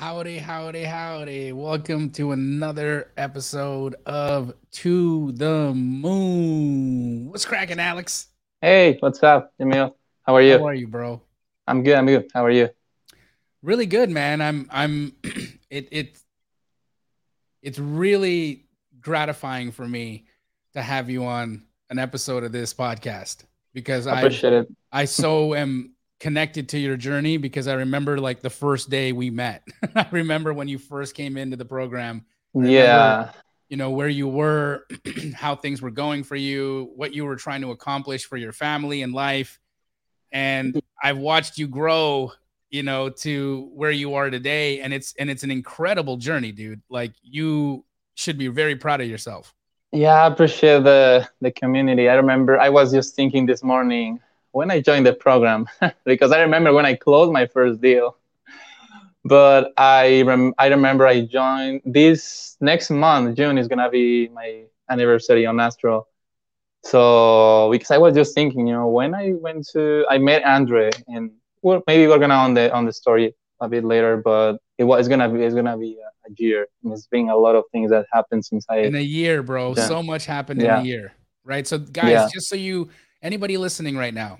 Howdy, howdy, howdy. Welcome to another episode of To the Moon. What's cracking, Alex? Hey, what's up, Emil? How are you? How are you, bro? I'm good. I'm good. How are you? Really good, man. I'm I'm it it it's really gratifying for me to have you on an episode of this podcast because I appreciate I, it. I so am connected to your journey because I remember like the first day we met. I remember when you first came into the program. Yeah. You know, where you were, how things were going for you, what you were trying to accomplish for your family and life. And mm-hmm. I've watched you grow, you know, to where you are today. And it's and it's an incredible journey, dude. Like you should be very proud of yourself. Yeah, I appreciate the the community. I remember I was just thinking this morning when I joined the program because I remember when I closed my first deal. But I rem- I remember I joined this next month June is gonna be my anniversary on Astro. So because I was just thinking, you know, when I went to I met Andre and well maybe we're gonna on the on the story a bit later, but it was gonna be it's gonna be a, a year. And it's been a lot of things that happened since I in a year, bro. Yeah. So much happened yeah. in a year, right? So guys, yeah. just so you anybody listening right now,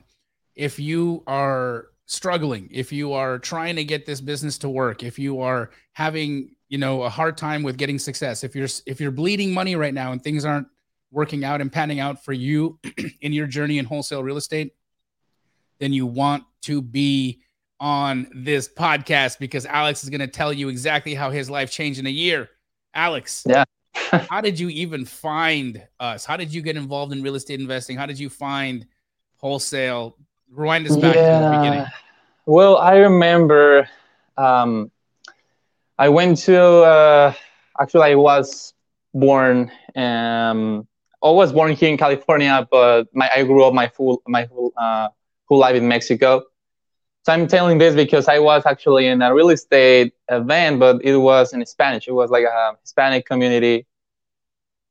if you are struggling, if you are trying to get this business to work, if you are having, you know, a hard time with getting success, if you're if you're bleeding money right now and things aren't working out and panning out for you in your journey in wholesale real estate, then you want to be on this podcast because Alex is going to tell you exactly how his life changed in a year. Alex, yeah. How did you even find us? How did you get involved in real estate investing? How did you find wholesale? Rewind us back yeah. to the beginning. Well, I remember um, I went to, uh, actually, I was born, um, I was born here in California, but my, I grew up my full, my full, uh, full life in Mexico. So I'm telling this because I was actually in a real estate event, but it was in Spanish. It was like a Hispanic community.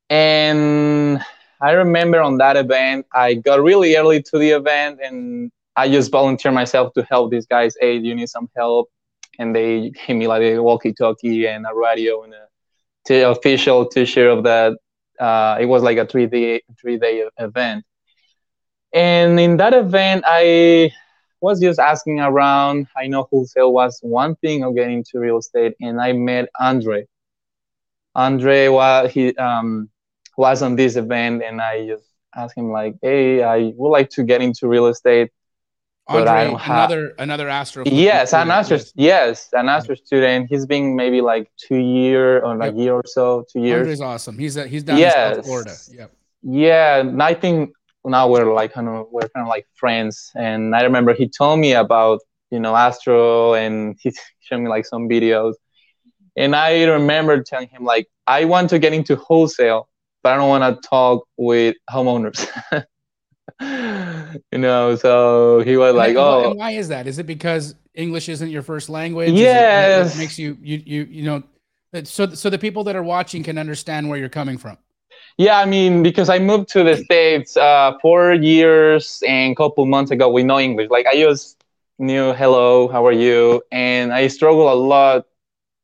And I remember on that event, I got really early to the event and I just volunteered myself to help these guys. Hey, you need some help? And they gave me like a walkie-talkie and a radio and a t- official T-shirt of that. Uh, it was like a three-day three-day event. And in that event, I was just asking around. I know wholesale was one thing of getting into real estate, and I met Andre. Andre was he um, was on this event, and I just asked him like, "Hey, I would like to get into real estate, Andre, but I don't have another another Astro. Yes, an Astro. Yes. yes, an Astro student. He's been maybe like two year or like yep. year or so, two years. Andre's awesome. He's a, he's down yes. in South Florida. Yep. Yeah, and I think now we're like kind of we're kind of like friends. And I remember he told me about you know Astro, and he showed me like some videos. And I remember telling him like I want to get into wholesale, but I don't want to talk with homeowners. you know, so he was and like, "Oh, why is that? Is it because English isn't your first language? Yes, it, it makes you you you you know." So, so the people that are watching can understand where you're coming from. Yeah, I mean, because I moved to the states uh, four years and a couple months ago with no English. Like I just knew hello, how are you, and I struggle a lot.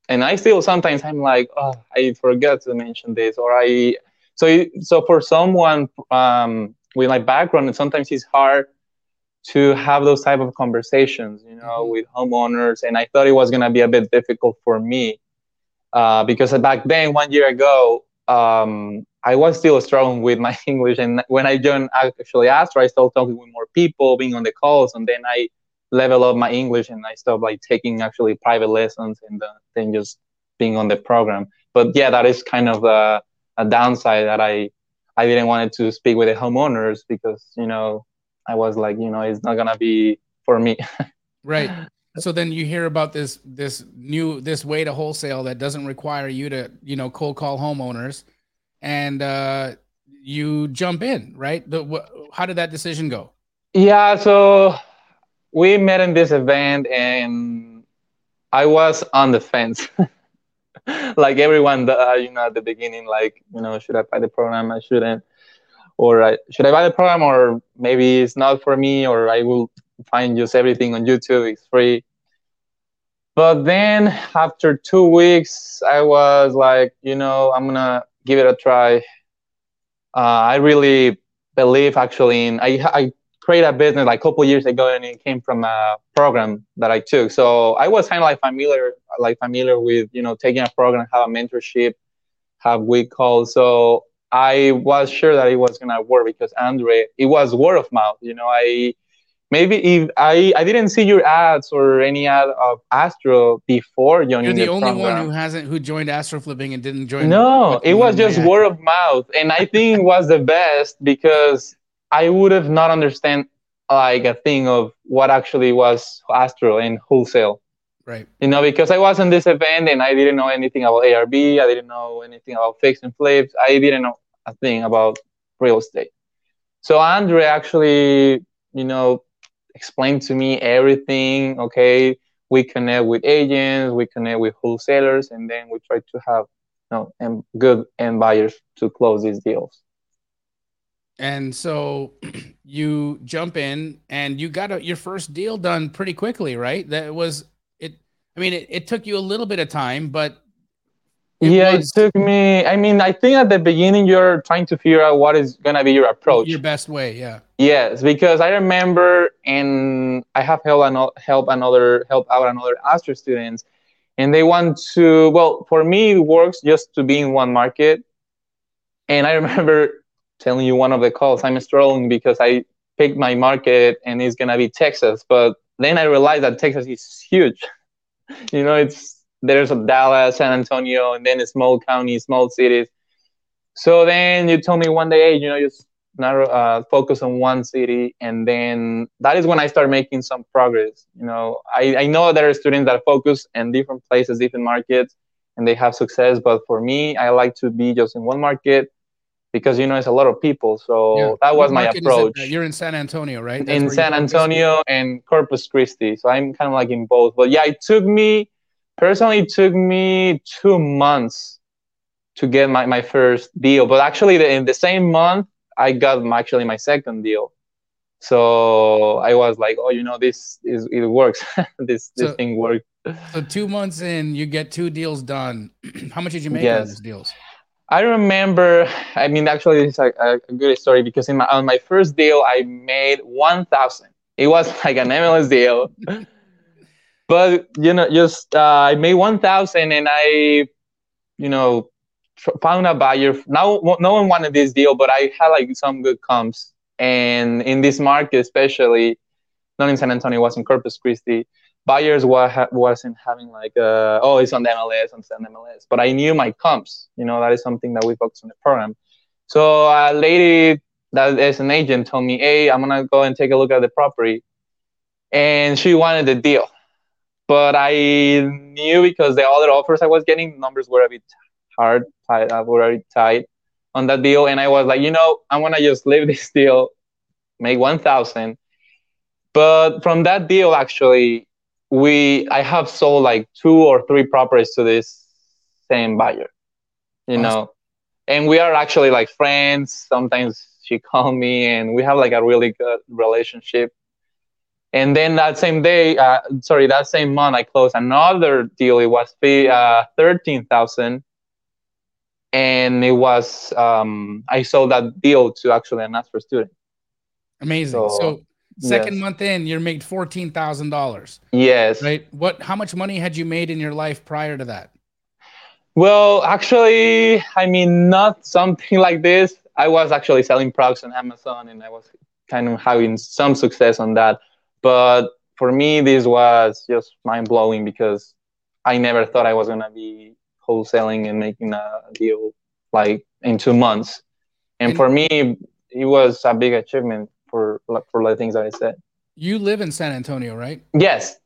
And I still sometimes I'm like, oh, I forgot to mention this, or I so so for someone um, with my background, and sometimes it's hard to have those type of conversations, you know, mm-hmm. with homeowners. And I thought it was gonna be a bit difficult for me uh, because back then, one year ago, um, I was still struggling with my English. And when I joined actually Astro, I started talking with more people, being on the calls, and then I level up my English and I started like taking actually private lessons and uh, then just being on the program. But yeah, that is kind of a a downside that I I didn't want to speak with the homeowners because you know I was like you know it's not gonna be for me. right. So then you hear about this this new this way to wholesale that doesn't require you to you know cold call homeowners, and uh, you jump in right. The wh- how did that decision go? Yeah. So we met in this event and I was on the fence. like everyone, uh, you know, at the beginning, like, you know, should I buy the program? I shouldn't. Or should I buy the program? Or maybe it's not for me, or I will find just everything on YouTube. It's free. But then after two weeks, I was like, you know, I'm gonna give it a try. Uh, I really believe actually in I I created a business like a couple years ago, and it came from a program that I took. So I was kind of like familiar, like familiar with you know taking a program, have a mentorship, have week calls. So I was sure that it was gonna work because Andre, it was word of mouth. You know, I maybe if I I didn't see your ads or any ad of Astro before joining. You're the, the only program. one who hasn't who joined Astro Flipping and didn't join. No, it was just ad. word of mouth, and I think it was the best because I would have not understand like a thing of what actually was Astro and wholesale. Right. You know, because I was in this event and I didn't know anything about ARV. I didn't know anything about fix and flips. I didn't know a thing about real estate. So Andre actually, you know, explained to me everything. Okay, we connect with agents, we connect with wholesalers, and then we try to have you know and good end buyers to close these deals. And so you jump in and you got a, your first deal done pretty quickly, right? That was it. I mean, it, it took you a little bit of time, but it yeah, was, it took me. I mean, I think at the beginning you're trying to figure out what is gonna be your approach, your best way. Yeah. Yes, because I remember, and I have helped another help another help out another Astro students, and they want to. Well, for me, it works just to be in one market, and I remember telling you one of the calls. I'm struggling because I picked my market, and it's gonna be Texas, but then I realized that Texas is huge. you know, it's there's a Dallas, San Antonio, and then small counties, small cities. So then you told me one day, hey, you know, just narrow, uh, focus on one city, and then that is when I start making some progress. You know, I, I know there are students that focus in different places, different markets, and they have success. But for me, I like to be just in one market because you know it's a lot of people. So yeah. that was my uh, approach. You're in San Antonio, right? That's in San Antonio and Corpus Christi. So I'm kind of like in both. But yeah, it took me personally it took me two months to get my, my first deal but actually the, in the same month i got my, actually my second deal so i was like oh you know this is it works this so, this thing works so two months in you get two deals done how much did you make yes. on these deals i remember i mean actually it's like a, a good story because in my on my first deal i made 1000 it was like an mls deal. But you know just uh, i made 1000 and i you know found a buyer. Now no one wanted this deal but i had like some good comps. And in this market especially not in san antonio was in corpus christi buyers wa- wasn't having like uh, oh it's on the mls on the mls but i knew my comps you know that is something that we focus on the program. So a lady that is an agent told me hey i'm gonna go and take a look at the property. And she wanted the deal. But I knew because the other offers I was getting, numbers were a bit hard, tight, uh, were very tight on that deal, and I was like, you know, I'm gonna just leave this deal, make one thousand. But from that deal, actually, we I have sold like two or three properties to this same buyer, you awesome. know, and we are actually like friends. Sometimes she call me, and we have like a really good relationship and then that same day, uh, sorry, that same month, I closed another deal. It was uh, thirteen thousand, and it was um, I sold that deal to actually an Astro student. Amazing. So, so second yes. month in, you're made fourteen thousand dollars. Yes. Right. What? How much money had you made in your life prior to that? Well, actually, I mean, not something like this. I was actually selling products on Amazon, and I was kind of having some success on that. But for me, this was just mind blowing because I never thought I was gonna be wholesaling and making a deal like in two months. And, and for me, it was a big achievement for for the things that I said. You live in San Antonio, right? Yes.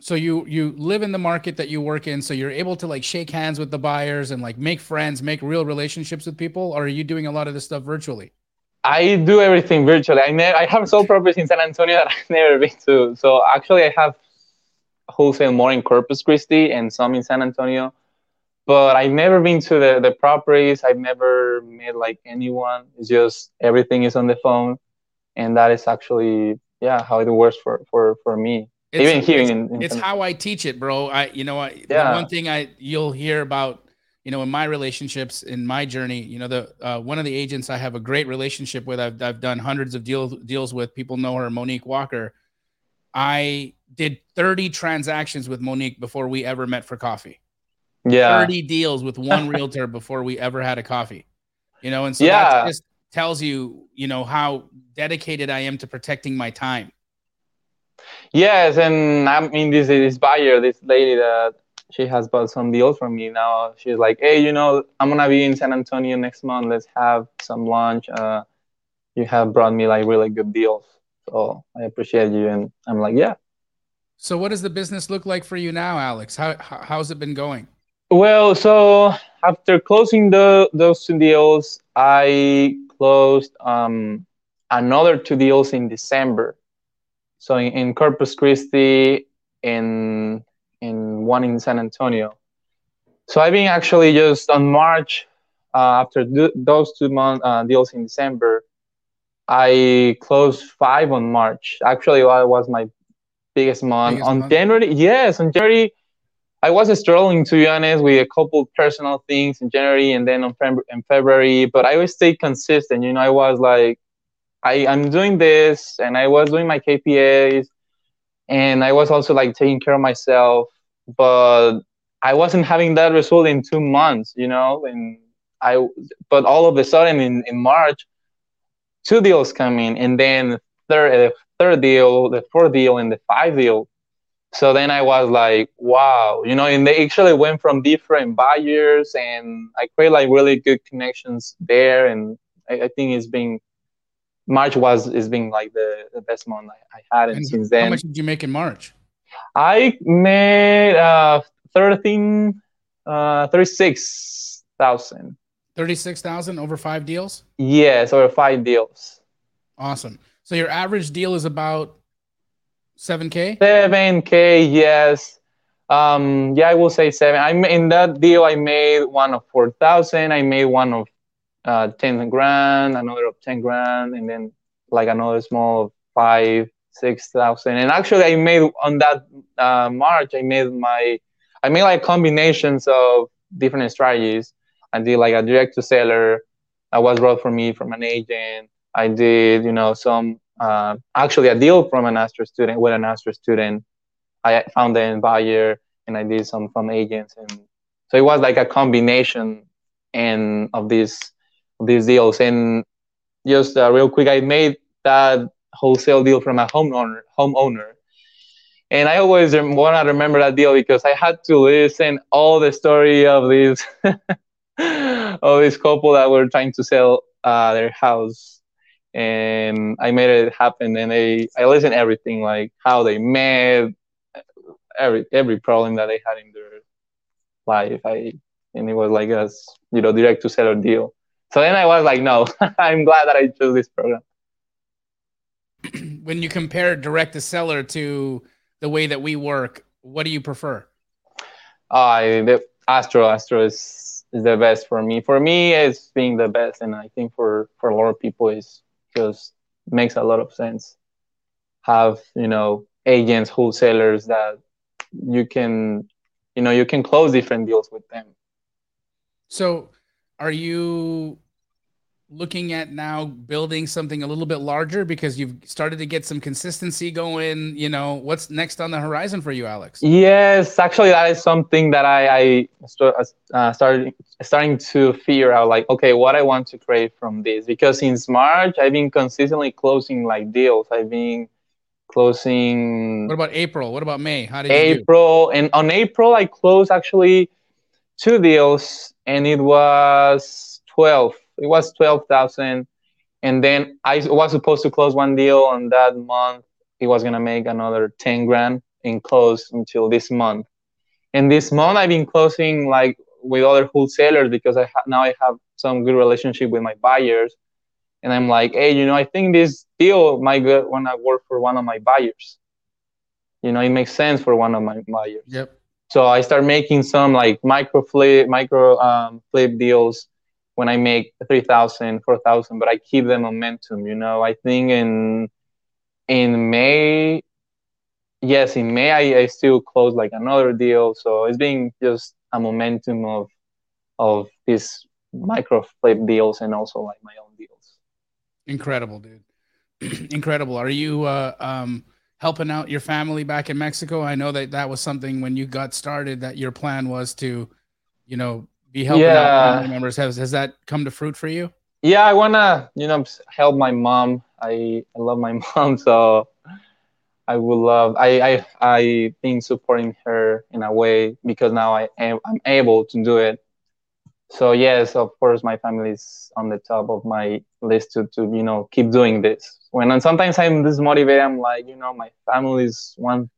So you you live in the market that you work in, so you're able to like shake hands with the buyers and like make friends, make real relationships with people, or are you doing a lot of this stuff virtually? I do everything virtually. I I have sold properties in San Antonio that I've never been to. So actually, I have wholesale more in Corpus Christi and some in San Antonio. But I've never been to the, the properties. I've never met like anyone. It's just everything is on the phone, and that is actually yeah how it works for for for me. It's, Even here it's, in, in it's how I teach it, bro. I, you know, I, yeah. one thing I you'll hear about, you know, in my relationships in my journey, you know, the uh, one of the agents I have a great relationship with. I've I've done hundreds of deals deals with. People know her, Monique Walker. I did 30 transactions with Monique before we ever met for coffee. Yeah. 30 deals with one realtor before we ever had a coffee. You know, and so yeah. that just tells you, you know, how dedicated I am to protecting my time. Yes, and I mean this this buyer, this lady that she has bought some deals from me now. She's like, "Hey, you know, I'm gonna be in San Antonio next month. Let's have some lunch. Uh, you have brought me like really good deals, so I appreciate you." And I'm like, "Yeah." So, what does the business look like for you now, Alex? How how's it been going? Well, so after closing the those two deals, I closed um, another two deals in December. So in, in Corpus Christi, in in one in San Antonio. So I've been actually just on March uh, after th- those two month uh, deals in December. I closed five on March. Actually, that was my biggest month. Biggest on month? January, yes, on January I was struggling to be honest with a couple personal things in January and then on in February, but I always stayed consistent. You know, I was like, I, I'm doing this and I was doing my KPIs and I was also like taking care of myself, but I wasn't having that result in two months, you know, and I, but all of a sudden in, in March, two deals come in and then third, the third deal, the fourth deal and the five deal so then I was like, wow, you know, and they actually went from different buyers and I created like really good connections there. And I, I think it's been, March was, is being like the, the best month I, I had. And, and since then. How much did you make in March? I made uh, 13, uh, 36,000. 36,000 over five deals? Yes, over five deals. Awesome. So your average deal is about 7K? 7K, yes. Um, yeah, I will say seven. I'm in that deal, I made one of 4,000. I made one of uh, 10 grand, another of 10 grand, and then like another small of five, 6,000. And actually, I made on that uh, March, I made my, I made like combinations of different strategies. I did like a direct to seller. That was brought for me from an agent. I did, you know, some uh, actually a deal from an Astro student with an Astro student. I found the buyer and I did some from agents, and so it was like a combination and of these of these deals. And just uh, real quick, I made that wholesale deal from a homeowner homeowner, and I always want to remember that deal because I had to listen all the story of this of this couple that were trying to sell uh, their house and I made it happen. And I I listened everything like how they met, every every problem that they had in their life. I and it was like a you know direct to seller deal. So then I was like, no, I'm glad that I chose this program. when you compare direct to seller to the way that we work, what do you prefer? Uh, the Astro Astro is, is the best for me. For me, it's being the best, and I think for for a lot of people, is just makes a lot of sense. Have you know agents, wholesalers that you can, you know, you can close different deals with them. So, are you looking at now building something a little bit larger because you've started to get some consistency going you know what's next on the horizon for you alex? Yes actually that is something that i, I uh, started starting to figure out like okay what i want to create from this. Because since march i've been consistently closing like deals. I've been closing what about april? What about may? How did april and on april i closed actually two deals and it was 12 it was 12,000 and then I was supposed to close one deal on that month. He was gonna make another 10 grand in close until this month. And this month I've been closing like with other wholesalers because I ha- now I have some good relationship with my buyers. And I'm like, hey, you know, I think this deal might go when I work for one of my buyers. You know, it makes sense for one of my buyers. Yep. So I start making some like micro flip, micro um, flip deals when I make 3,000, 4,000, but I keep the momentum, you know. I think in in May, yes, in May I, I still closed like another deal. So it's been just a momentum of of these micro flip deals and also like my own deals. Incredible, dude. Incredible. Are you uh, um, helping out your family back in Mexico? I know that that was something when you got started that your plan was to, you know, be helping yeah. out family members. Has has that come to fruit for you? Yeah, I wanna, you know, help my mom. I I love my mom, so I would love. I I I been supporting her in a way because now I am I'm able to do it. So yes, of course, my family is on the top of my list to to you know keep doing this. When and sometimes I'm dismotivated, I'm like, you know, my family is one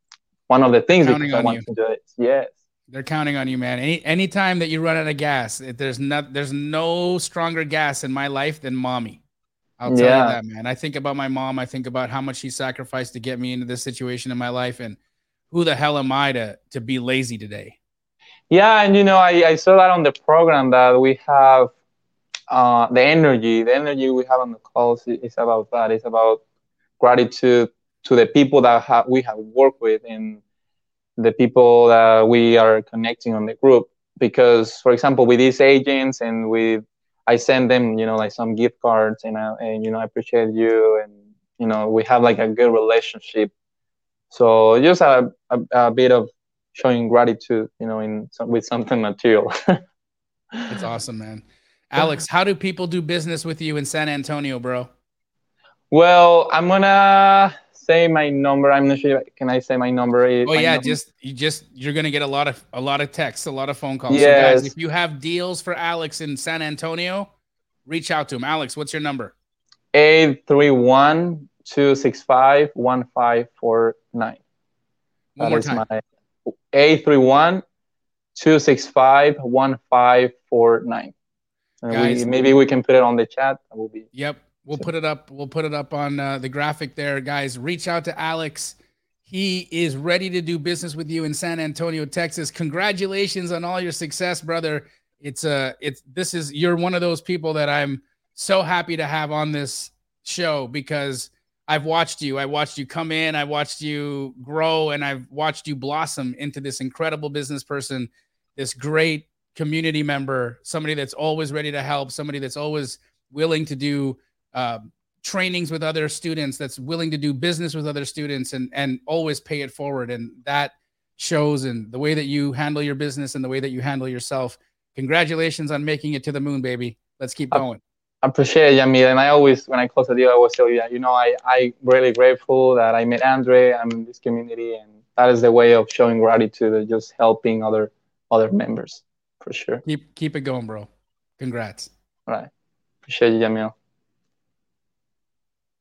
one of the things because I want you. to do it. Yes. They're counting on you, man. Any anytime that you run out of gas, there's not there's no stronger gas in my life than mommy. I'll tell yeah. you that, man. I think about my mom. I think about how much she sacrificed to get me into this situation in my life, and who the hell am I to to be lazy today? Yeah, and you know, I, I saw that on the program that we have uh, the energy. The energy we have on the calls is about that. It's about gratitude to the people that have, we have worked with and the people that we are connecting on the group. Because, for example, with these agents and with I send them, you know, like some gift cards, and, I, and you know, I appreciate you, and you know, we have like a good relationship. So just a, a, a bit of showing gratitude, you know, in some, with something material. it's awesome, man. Alex, how do people do business with you in San Antonio, bro? Well, I'm gonna say my number. I'm not sure. Can I say my number? Oh my yeah, number? just you just you're gonna get a lot of a lot of texts, a lot of phone calls. Yes. So guys, if you have deals for Alex in San Antonio, reach out to him. Alex, what's your number? Eight three one two six five one five four nine. One more time. My eight three one two six five one five four nine. Guys, we, maybe we can put it on the chat. That will be. Yep. We'll put it up. We'll put it up on uh, the graphic there, guys. Reach out to Alex. He is ready to do business with you in San Antonio, Texas. Congratulations on all your success, brother. It's uh it's this is you're one of those people that I'm so happy to have on this show because I've watched you. I watched you come in, I watched you grow, and I've watched you blossom into this incredible business person, this great community member, somebody that's always ready to help, somebody that's always willing to do uh, trainings with other students, that's willing to do business with other students, and and always pay it forward. And that shows in the way that you handle your business and the way that you handle yourself. Congratulations on making it to the moon, baby. Let's keep going. I appreciate it, Yamil. And I always, when I close a deal, I always tell you that, you know, I, I really grateful that I met Andre. I'm in this community. And that is the way of showing gratitude and just helping other other members for sure. Keep keep it going, bro. Congrats. All right. Appreciate you, Yamil.